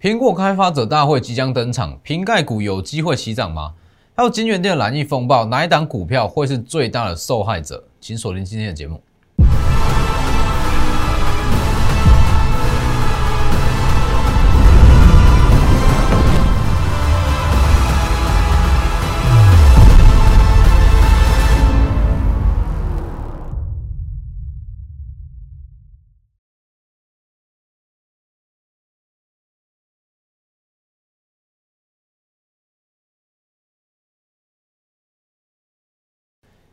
苹果开发者大会即将登场，瓶盖股有机会起涨吗？还有金源店的蓝翼风暴，哪一档股票会是最大的受害者？请锁定今天的节目。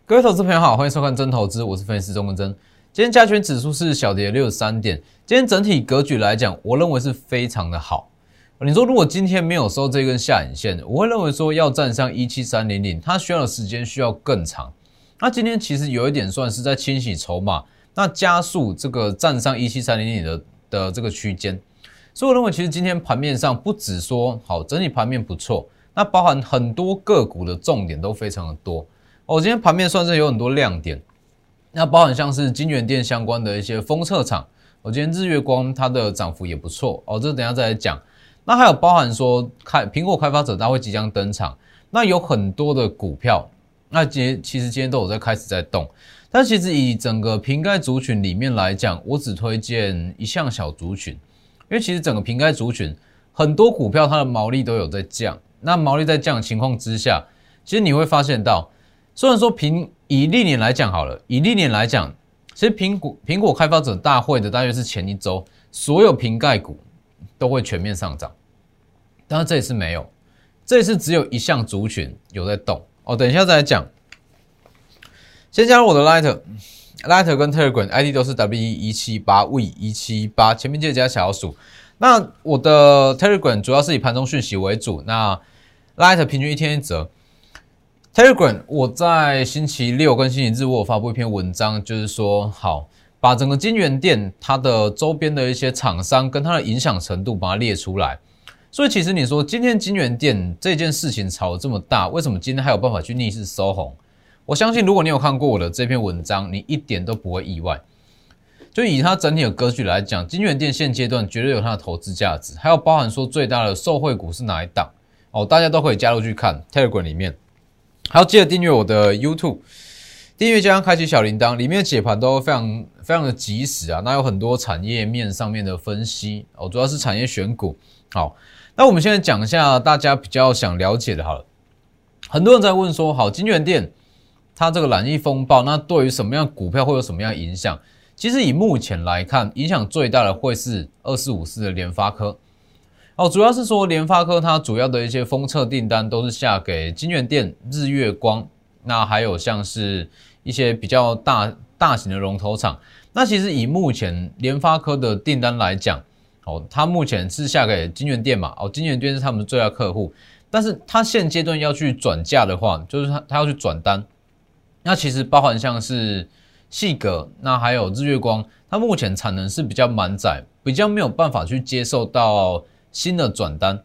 各位投资朋友好，欢迎收看真投资，我是分析师钟文真。今天加权指数是小跌六十三点，今天整体格局来讲，我认为是非常的好。你说如果今天没有收这根下影线，我会认为说要站上一七三零零，它需要的时间需要更长。那今天其实有一点算是在清洗筹码，那加速这个站上一七三零零的的这个区间。所以我认为其实今天盘面上不止说好，整体盘面不错，那包含很多个股的重点都非常的多。哦，今天盘面算是有很多亮点，那包含像是金源店相关的一些封测厂，我今天日月光它的涨幅也不错哦，这等下再来讲。那还有包含说开苹果开发者大会即将登场，那有很多的股票，那今天其实今天都有在开始在动，但其实以整个瓶盖族群里面来讲，我只推荐一项小族群，因为其实整个瓶盖族群很多股票它的毛利都有在降，那毛利在降的情况之下，其实你会发现到。虽然说凭以历年来讲好了，以历年来讲，其实苹果苹果开发者大会的大约是前一周，所有瓶盖股都会全面上涨，但是这一次没有，这一次只有一项族群有在动哦。等一下再来讲，先加入我的 Light，Light 跟 Telegram ID 都是 W 一七八 V 一七八，前面记得加小数。那我的 Telegram 主要是以盘中讯息为主，那 Light 平均一天一折。Telegram，我在星期六跟星期日我有发布一篇文章，就是说好把整个金源店它的周边的一些厂商跟它的影响程度把它列出来。所以其实你说今天金源店这件事情炒这么大，为什么今天还有办法去逆势收红？我相信如果你有看过我的这篇文章，你一点都不会意外。就以它整体的格局来讲，金源店现阶段绝对有它的投资价值，还有包含说最大的受惠股是哪一档哦，大家都可以加入去看 Telegram 里面。还要记得订阅我的 YouTube，订阅加上开启小铃铛，里面的解盘都非常非常的及时啊。那有很多产业面上面的分析哦，主要是产业选股。好，那我们现在讲一下大家比较想了解的，好了，很多人在问说，好，金源店它这个蓝翼风暴，那对于什么样股票会有什么样影响？其实以目前来看，影响最大的会是二四五四的联发科。哦，主要是说联发科它主要的一些封测订单都是下给金源店、日月光，那还有像是一些比较大大型的龙头厂。那其实以目前联发科的订单来讲，哦，它目前是下给金源店嘛，哦，金源店是他们的最大客户，但是它现阶段要去转嫁的话，就是它它要去转单，那其实包含像是细格，那还有日月光，它目前产能是比较满载，比较没有办法去接受到。新的转单，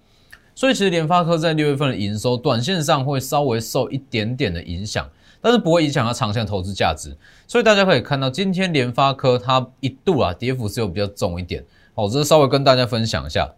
所以其实联发科在六月份的营收，短线上会稍微受一点点的影响，但是不会影响它长线投资价值。所以大家可以看到，今天联发科它一度啊跌幅是有比较重一点，好，这稍微跟大家分享一下。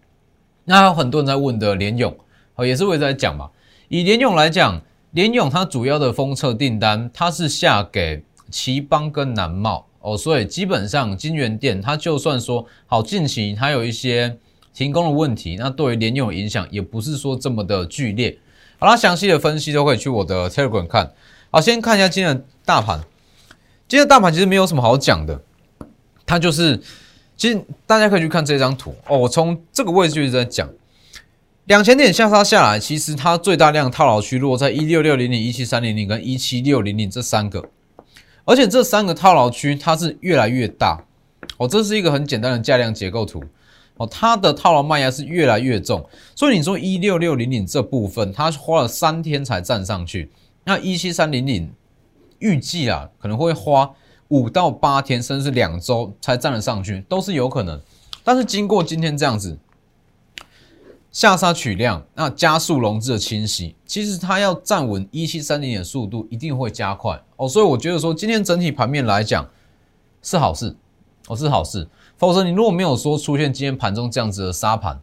那还有很多人在问的联勇，好，也是我在讲嘛。以联勇来讲，联勇它主要的封测订单，它是下给奇邦跟南茂哦，所以基本上金源店它就算说好，近期它有一些。停工的问题，那对于联用影响也不是说这么的剧烈。好了，详细的分析都可以去我的 Telegram 看。好，先看一下今天的大盘。今天的大盘其实没有什么好讲的，它就是，其实大家可以去看这张图哦。我从这个位置一直在讲，两千点下杀下来，其实它最大量套牢区落在一六六零零、一七三零零跟一七六零零这三个，而且这三个套牢区它是越来越大。哦，这是一个很简单的价量结构图。哦，它的套牢卖压是越来越重，所以你说一六六零零这部分，它花了三天才站上去，那一七三零零预计啊可能会花五到八天，甚至两周才站得上去，都是有可能。但是经过今天这样子下杀取量，那加速融资的清洗，其实它要站稳一七三零零的速度一定会加快哦，所以我觉得说今天整体盘面来讲是好事，哦是好事。否则，你如果没有说出现今天盘中这样子的沙盘，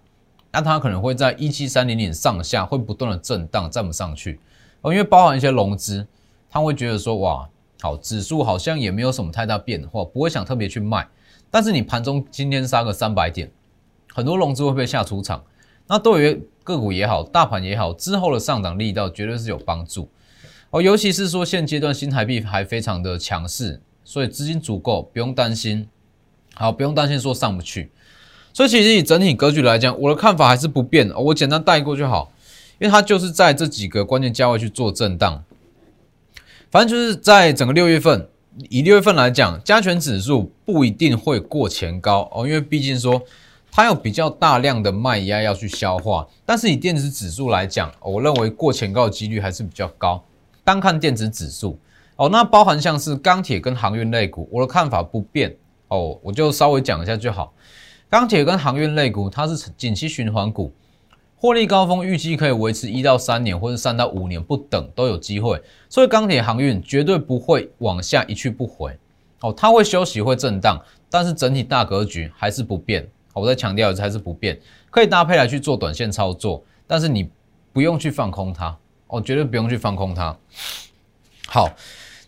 那它可能会在一七三零零上下会不断的震荡，站不上去哦，因为包含一些融资，他会觉得说哇，好指数好像也没有什么太大变化，不会想特别去卖。但是你盘中今天杀个三百点，很多融资会被下出场，那对于个股也好，大盘也好，之后的上涨力道绝对是有帮助哦。尤其是说现阶段新台币还非常的强势，所以资金足够，不用担心。好，不用担心说上不去。所以其实以整体格局来讲，我的看法还是不变，我简单带过就好，因为它就是在这几个关键价位去做震荡。反正就是在整个六月份。以六月份来讲，加权指数不一定会过前高哦，因为毕竟说它有比较大量的卖压要去消化。但是以电子指数来讲，我认为过前高的几率还是比较高。单看电子指数哦，那包含像是钢铁跟航运类股，我的看法不变哦，我就稍微讲一下就好。钢铁跟航运类股，它是景气循环股。获利高峰预计可以维持一到三年，或者三到五年不等都有机会，所以钢铁航运绝对不会往下一去不回哦，它会休息会震荡，但是整体大格局还是不变。我再强调一次，还是不变，可以搭配来去做短线操作，但是你不用去放空它哦，绝对不用去放空它。好，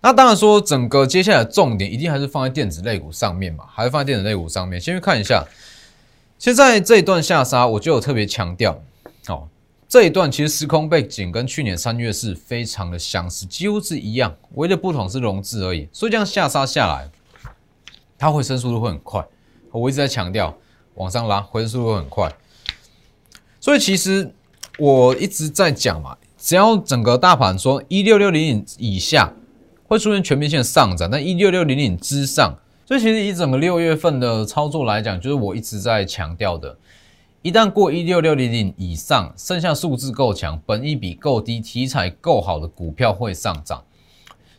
那当然说整个接下来重点一定还是放在电子类股上面嘛，还是放在电子类股上面。先去看一下，现在这一段下杀，我就有特别强调。哦，这一段其实时空背景跟去年三月是非常的相似，几乎是一样，唯一的不同是融资而已。所以这样下杀下来，它回升速度会很快。我一直在强调，往上拉回升速度会很快。所以其实我一直在讲嘛，只要整个大盘说一六六零零以下会出现全面性的上涨，但一六六零零之上，所以其实以整个六月份的操作来讲，就是我一直在强调的。一旦过一六六零零以上，剩下数字够强，本益比够低，题材够好的股票会上涨。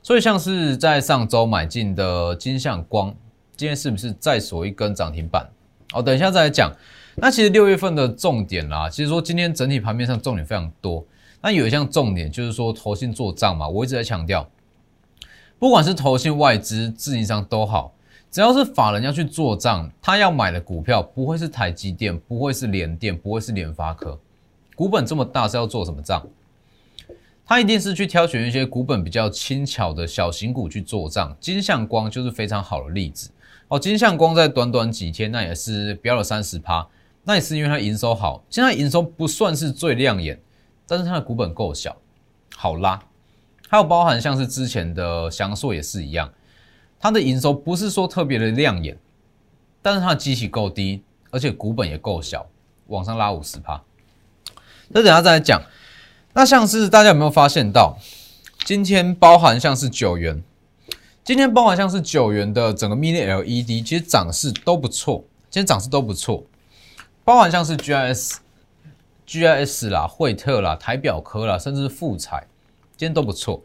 所以像是在上周买进的金相光，今天是不是再锁一根涨停板？哦，等一下再来讲。那其实六月份的重点啦，其实说今天整体盘面上重点非常多。那有一项重点就是说投信做账嘛，我一直在强调，不管是投信外资自营商都好。只要是法人要去做账，他要买的股票不会是台积电，不会是联电，不会是联发科，股本这么大是要做什么账？他一定是去挑选一些股本比较轻巧的小型股去做账。金相光就是非常好的例子哦。金相光在短短几天，那也是飙了三十趴，那也是因为它营收好。现在营收不算是最亮眼，但是它的股本够小，好拉。还有包含像是之前的翔硕也是一样。它的营收不是说特别的亮眼，但是它的机器够低，而且股本也够小，往上拉五十趴。那等下再来讲。那像是大家有没有发现到，今天包含像是九元，今天包含像是九元的整个 Mini LED，其实涨势都不错，今天涨势都不错。包含像是 GIS、GIS 啦、惠特啦、台表科啦，甚至是富彩，今天都不错。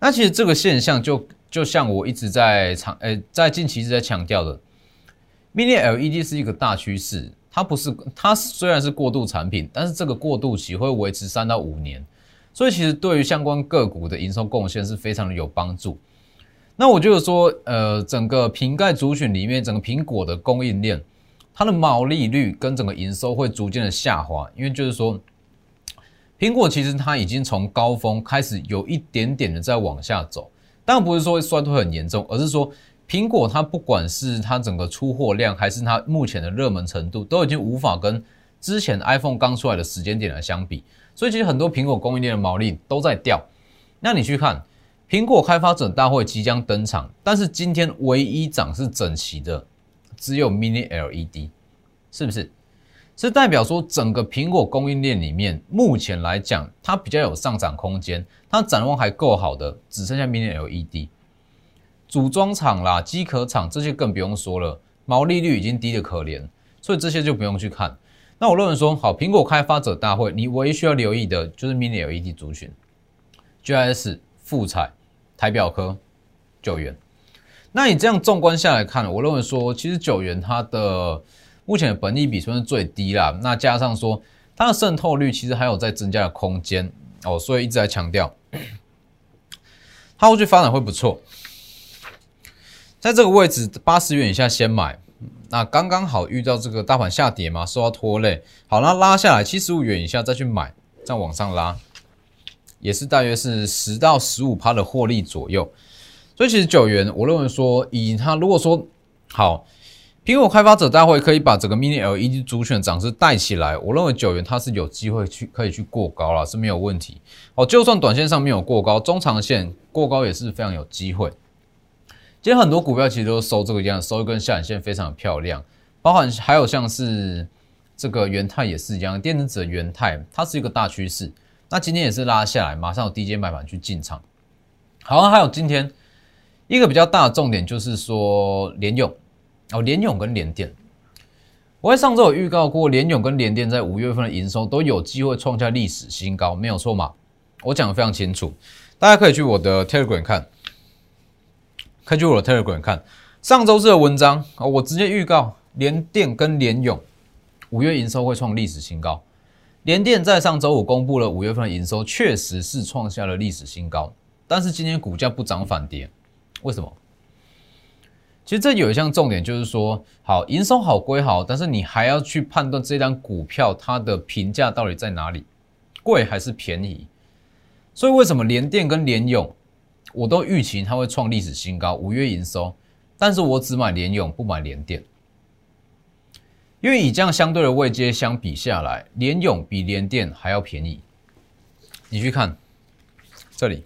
那其实这个现象就。就像我一直在强，诶，在近期一直在强调的，Mini LED 是一个大趋势，它不是，它虽然是过渡产品，但是这个过渡期会维持三到五年，所以其实对于相关个股的营收贡献是非常的有帮助。那我就是说，呃，整个瓶盖族群里面，整个苹果的供应链，它的毛利率跟整个营收会逐渐的下滑，因为就是说，苹果其实它已经从高峰开始有一点点的在往下走。当然不是说衰退很严重，而是说苹果它不管是它整个出货量，还是它目前的热门程度，都已经无法跟之前 iPhone 刚出来的时间点来相比。所以其实很多苹果供应链的毛利都在掉。那你去看苹果开发者大会即将登场，但是今天唯一涨是整齐的，只有 Mini LED，是不是？是代表说，整个苹果供应链里面，目前来讲，它比较有上涨空间，它展望还够好的，只剩下 Mini LED 组装厂啦、机壳厂这些更不用说了，毛利率已经低的可怜，所以这些就不用去看。那我认为说，好，苹果开发者大会，你唯一需要留意的就是 Mini LED 族群，GIS、富彩、台表科、九元。那你这样纵观下来看，我认为说，其实九元它的。目前的本利比算是最低啦，那加上说它的渗透率其实还有在增加的空间哦，所以一直在强调它后续发展会不错。在这个位置八十元以下先买，那刚刚好遇到这个大盘下跌嘛，受到拖累，好，那拉下来七十五元以下再去买，再往上拉，也是大约是十到十五趴的获利左右。所以其实九元，我认为说以它如果说好，苹果开发者大会可以把整个 Mini LED 主选涨势带起来，我认为九元它是有机会去可以去过高了，是没有问题。哦，就算短线上没有过高，中长线过高也是非常有机会。今天很多股票其实都收这个样，收一根下影线，非常的漂亮。包含还有像是这个元泰也是一样，电子纸元泰它是一个大趋势，那今天也是拉下来，马上有低阶买盘去进场。好，还有今天一个比较大的重点就是说联用哦，联勇跟联电，我在上周有预告过，联勇跟联电在五月份的营收都有机会创下历史新高，没有错嘛？我讲的非常清楚，大家可以去我的 Telegram 看。可以去我的 Telegram 看上周四的文章啊，我直接预告联电跟联勇五月营收会创历史新高。联电在上周五公布了五月份的营收，确实是创下了历史新高，但是今天股价不涨反跌，为什么？其实这有一项重点就是说，好营收好归好，但是你还要去判断这张股票它的评价到底在哪里，贵还是便宜。所以为什么联电跟联勇？我都预期它会创历史新高，五月营收，但是我只买联勇，不买联电，因为以这样相对的位阶相比下来，联勇比联电还要便宜。你去看这里，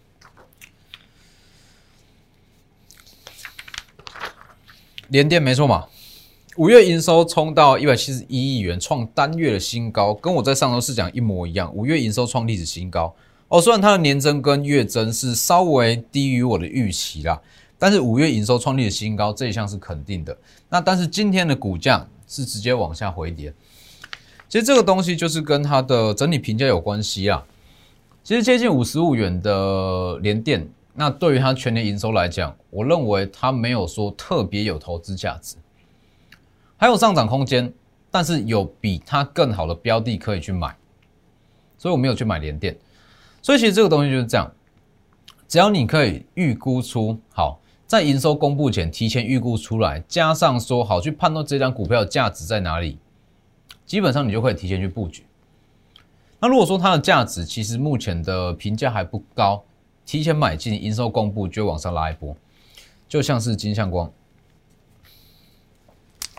联电没错嘛，五月营收冲到一百七十一亿元，创单月的新高，跟我在上周四讲一模一样，五月营收创历史新高。哦，虽然它的年增跟月增是稍微低于我的预期啦，但是五月营收创立的新高这一项是肯定的。那但是今天的股价是直接往下回跌，其实这个东西就是跟它的整体评价有关系啊。其实接近五十五元的联电，那对于它全年营收来讲，我认为它没有说特别有投资价值，还有上涨空间，但是有比它更好的标的可以去买，所以我没有去买联电。所以其实这个东西就是这样，只要你可以预估出好，在营收公布前提前预估出来，加上说好去判断这张股票的价值在哪里，基本上你就可以提前去布局。那如果说它的价值其实目前的评价还不高，提前买进，营收公布就往上拉一波，就像是金相光，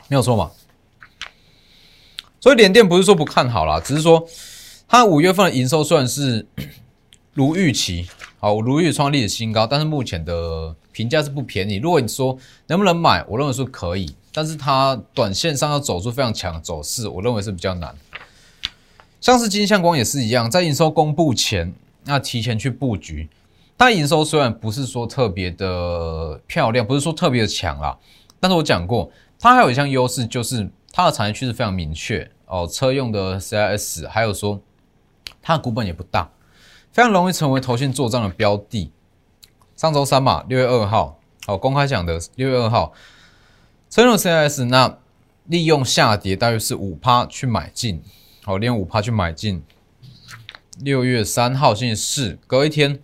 没有错嘛？所以联电不是说不看好啦，只是说它五月份的营收算是。如预期，好，如预创历史新高，但是目前的评价是不便宜。如果你说能不能买，我认为是可以，但是它短线上要走出非常强走势，我认为是比较难。像是金相光也是一样，在营收公布前，那提前去布局。它营收虽然不是说特别的漂亮，不是说特别的强啦，但是我讲过，它还有一项优势，就是它的产业趋势非常明确哦，车用的 CIS，还有说它的股本也不大。非常容易成为投信做账的标的。上周三嘛，六月二号，好公开讲的六月二号，车用 CIS 那利用下跌大约是五趴去买进，好，利用五趴去买进。六月三号星期四，隔一天，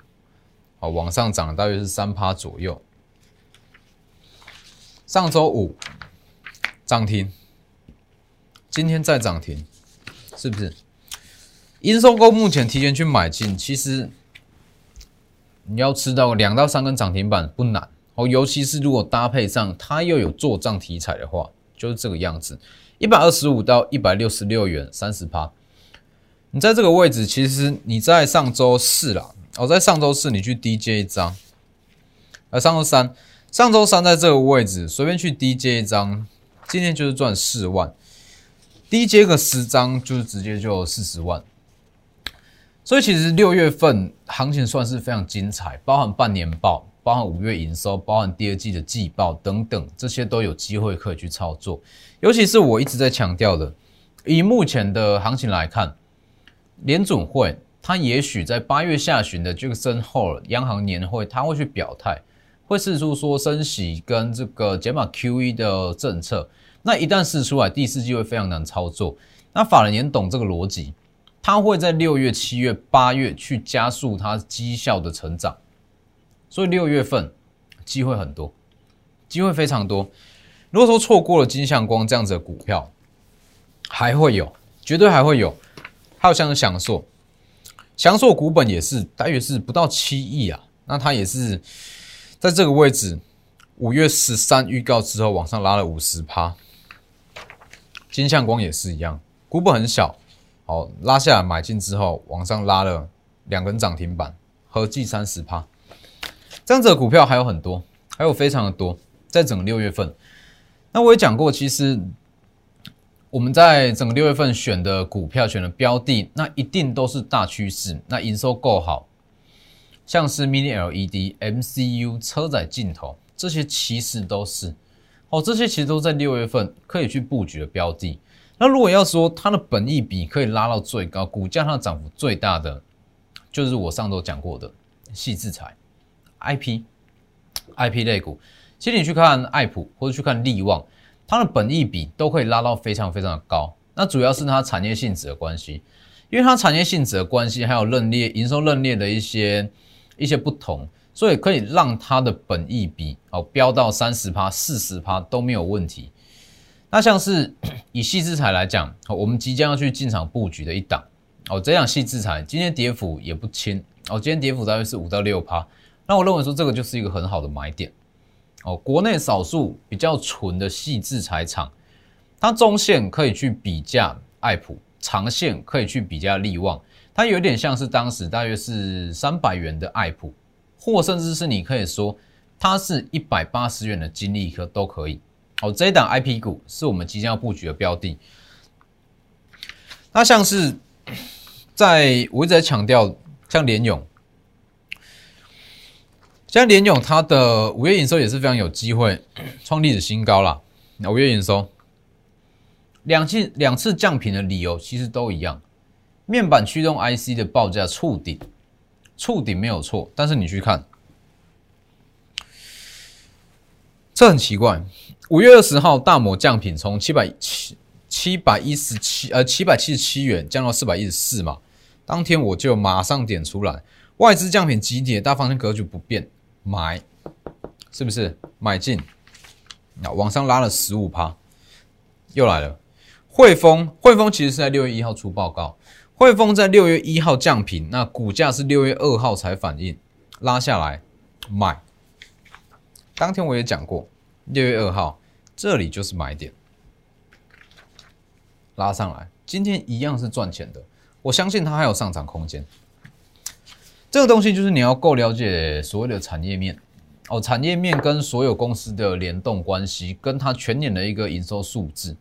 好往上涨大约是三趴左右。上周五涨停，今天再涨停，是不是？应收购，目前提前去买进，其实你要吃到两到三根涨停板不难哦。尤其是如果搭配上它又有做账题材的话，就是这个样子。一百二十五到一百六十六元，三十趴。你在这个位置，其实你在上周四啦，哦，在上周四你去 DJ 一张，呃上周三，上周三在这个位置随便去 DJ 一张，今天就是赚四万，DJ 个十张就是直接就四十万。所以其实六月份行情算是非常精彩，包含半年报、包含五月营收、包含第二季的季报等等，这些都有机会可以去操作。尤其是我一直在强调的，以目前的行情来看，联准会他也许在八月下旬的这个升后央行年会，他会去表态，会试出说升息跟这个减码 QE 的政策。那一旦试出来，第四季会非常难操作。那法人也懂这个逻辑。它会在六月、七月、八月去加速它绩效的成长，所以六月份机会很多，机会非常多。如果说错过了金相光这样子的股票，还会有，绝对还会有。还有像是翔硕，翔硕股本也是大约是不到七亿啊，那它也是在这个位置，五月十三预告之后往上拉了五十趴。金相光也是一样，股本很小，好拉下来买进之后往上拉了两根涨停板，合计三十趴。这样子的股票还有很多，还有非常的多，在整个六月份。那我也讲过，其实。我们在整个六月份选的股票、选的标的，那一定都是大趋势，那营收够好，像是 Mini LED、MCU、车载镜头这些，其实都是哦，这些其实都在六月份可以去布局的标的。那如果要说它的本益比可以拉到最高，股价它的涨幅最大的，就是我上周讲过的细制材、IP、IP 类股。其实你去看爱普或者去看利旺。它的本益比都可以拉到非常非常的高，那主要是它产业性质的关系，因为它产业性质的关系，还有认列营收认列的一些一些不同，所以可以让它的本益比哦飙到三十趴、四十趴都没有问题。那像是 以细制材来讲，我们即将要去进场布局的一档哦，这样细制材今天跌幅也不轻哦，今天跌幅大约是五到六趴，那我认为说这个就是一个很好的买点。哦，国内少数比较纯的细制材厂，它中线可以去比价爱普，长线可以去比价利旺，它有点像是当时大约是三百元的爱普，或甚至是你可以说它是一百八十元的金利科都可以。哦，这一档 I P 股是我们即将要布局的标的。那像是在我一直在强调，像联勇。像联勇，它的五月营收也是非常有机会 创历史新高了。那五月营收两次两次降频的理由其实都一样，面板驱动 IC 的报价触顶，触顶没有错，但是你去看，这很奇怪。五月二十号大摩降频，从七百七七百一十七呃七百七十七元降到四百一十四嘛，当天我就马上点出来，外资降频急跌，大方向格局不变。买，是不是买进？那往上拉了十五趴，又来了。汇丰，汇丰其实是在六月一号出报告，汇丰在六月一号降频，那股价是六月二号才反应，拉下来买。当天我也讲过，六月二号这里就是买点，拉上来，今天一样是赚钱的，我相信它还有上涨空间。这个东西就是你要够了解所谓的产业面哦，产业面跟所有公司的联动关系，跟它全年的一个营收数字。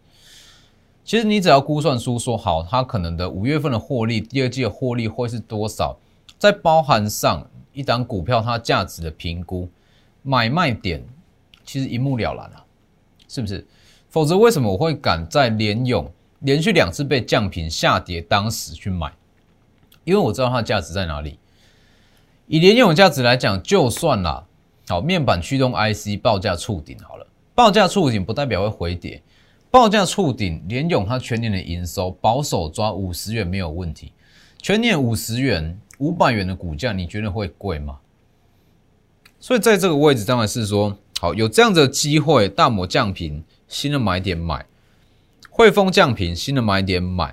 其实你只要估算出说好，它可能的五月份的获利，第二季的获利会是多少，再包含上一档股票它价值的评估，买卖点其实一目了然啊，是不是？否则为什么我会敢在联勇连续两次被降频下跌当时去买？因为我知道它价值在哪里。以联用价值来讲，就算啦，好面板驱动 IC 报价触顶好了，报价触顶不代表会回跌，报价触顶，联用它全年的营收保守抓五十元没有问题，全年五十元、五百元的股价，你觉得会贵吗？所以在这个位置当然是说，好有这样的机会，大摩降频，新的买点买，汇丰降频，新的买点买，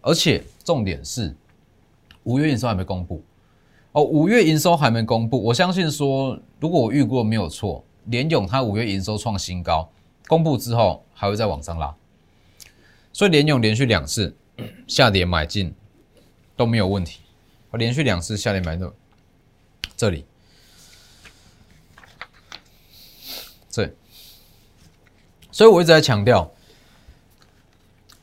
而且重点是五月营收还没公布。哦，五月营收还没公布，我相信说，如果我预估没有错，联勇它五月营收创新高，公布之后还会再往上拉，所以联勇连续两次下跌买进都没有问题，连续两次下跌买进，这里，这，所以我一直在强调，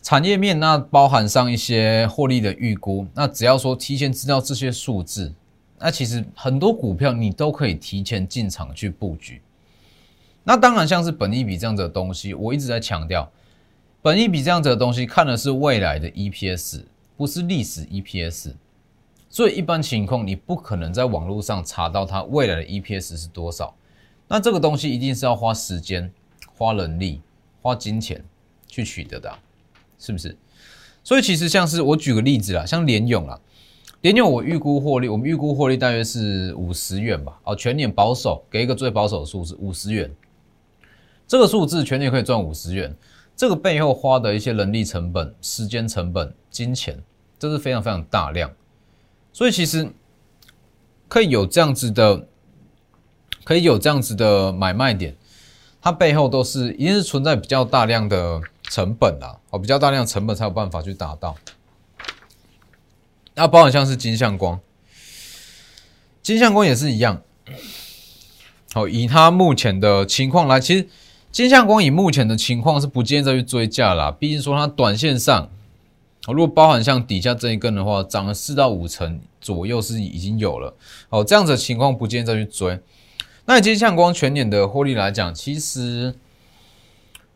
产业面那包含上一些获利的预估，那只要说提前知道这些数字。那其实很多股票你都可以提前进场去布局。那当然，像是本益比这样子的东西，我一直在强调，本益比这样子的东西看的是未来的 EPS，不是历史 EPS。所以一般情况你不可能在网络上查到它未来的 EPS 是多少。那这个东西一定是要花时间、花人力、花金钱去取得的，是不是？所以其实像是我举个例子啦，像联勇啦。联用我预估获利，我们预估获利大约是五十元吧。哦，全年保守给一个最保守的数字五十元。这个数字全年可以赚五十元，这个背后花的一些人力成本、时间成本、金钱，这是非常非常大量。所以其实可以有这样子的，可以有这样子的买卖点，它背后都是一定是存在比较大量的成本啦，哦，比较大量成本才有办法去达到。那包含像是金相光，金相光也是一样。好，以它目前的情况来，其实金相光以目前的情况是不建议再去追价啦。毕竟说它短线上，如果包含像底下这一根的话，涨了四到五成左右是已经有了。哦，这样子的情况不建议再去追。那以金相光全年的获利来讲，其实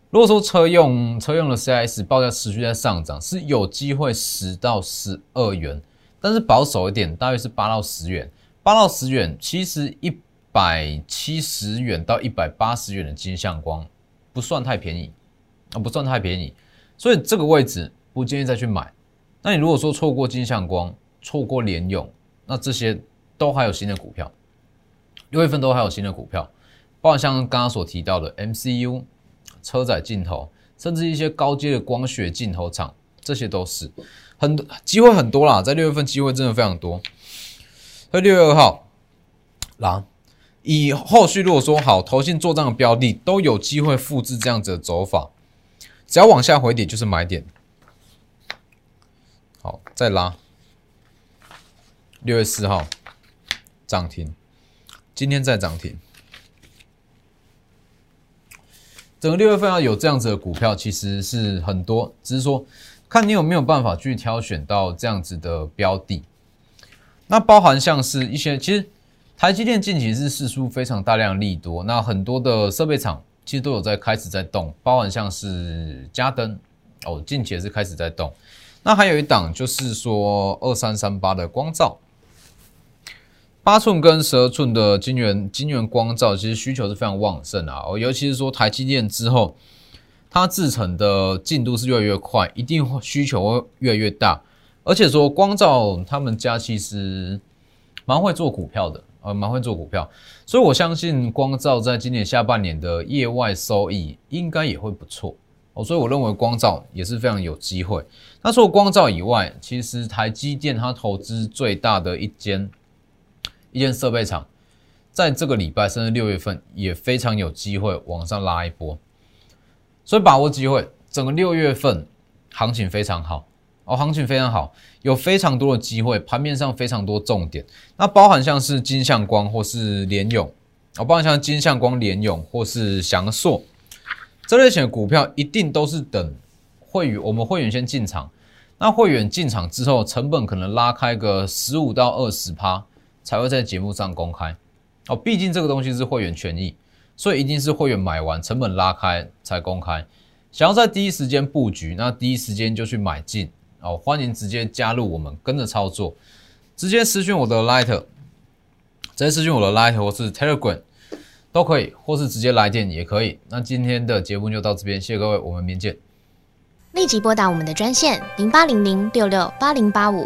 如果说车用车用的 CIS 报价持续在上涨，是有机会十到十二元，但是保守一点，大约是八到十元。八到十元，其实一。百七十元到一百八十元的金相光不算太便宜啊，不算太便宜，所以这个位置不建议再去买。那你如果说错过金相光，错过联用，那这些都还有新的股票，六月份都还有新的股票，包括像刚刚所提到的 MCU、车载镜头，甚至一些高阶的光学镜头厂，这些都是很多机会很多啦，在六月份机会真的非常多。在六月二号，狼。以后续如果说好，投信做账的标的都有机会复制这样子的走法，只要往下回点就是买点。好，再拉。六月四号涨停，今天再涨停。整个六月份要有这样子的股票，其实是很多，只是说看你有没有办法去挑选到这样子的标的。那包含像是一些其实。台积电近期是释出非常大量利多，那很多的设备厂其实都有在开始在动，包含像是嘉登哦，近期也是开始在动。那还有一档就是说二三三八的光照，八寸跟十二寸的晶圆晶圆光照，其实需求是非常旺盛啊。尤其是说台积电之后，它制成的进度是越来越快，一定会需求会越来越大。而且说光照他们家其实蛮会做股票的。呃，蛮会做股票，所以我相信光照在今年下半年的业外收益应该也会不错哦，所以我认为光照也是非常有机会。那除了光照以外，其实台积电它投资最大的一间一间设备厂，在这个礼拜甚至六月份也非常有机会往上拉一波，所以把握机会，整个六月份行情非常好。哦，行情非常好，有非常多的机会，盘面上非常多重点。那包含像是金相光或是联勇，哦，包含像金相光、联勇或是翔硕这类型的股票，一定都是等会员，我们会员先进场。那会员进场之后，成本可能拉开个十五到二十趴，才会在节目上公开。哦，毕竟这个东西是会员权益，所以一定是会员买完，成本拉开才公开。想要在第一时间布局，那第一时间就去买进。哦，欢迎直接加入我们，跟着操作，直接私讯我的 Light，直接私讯我的 Light 或是 Telegram 都可以，或是直接来电也可以。那今天的节目就到这边，谢谢各位，我们明天见。立即拨打我们的专线零八零零六六八零八五。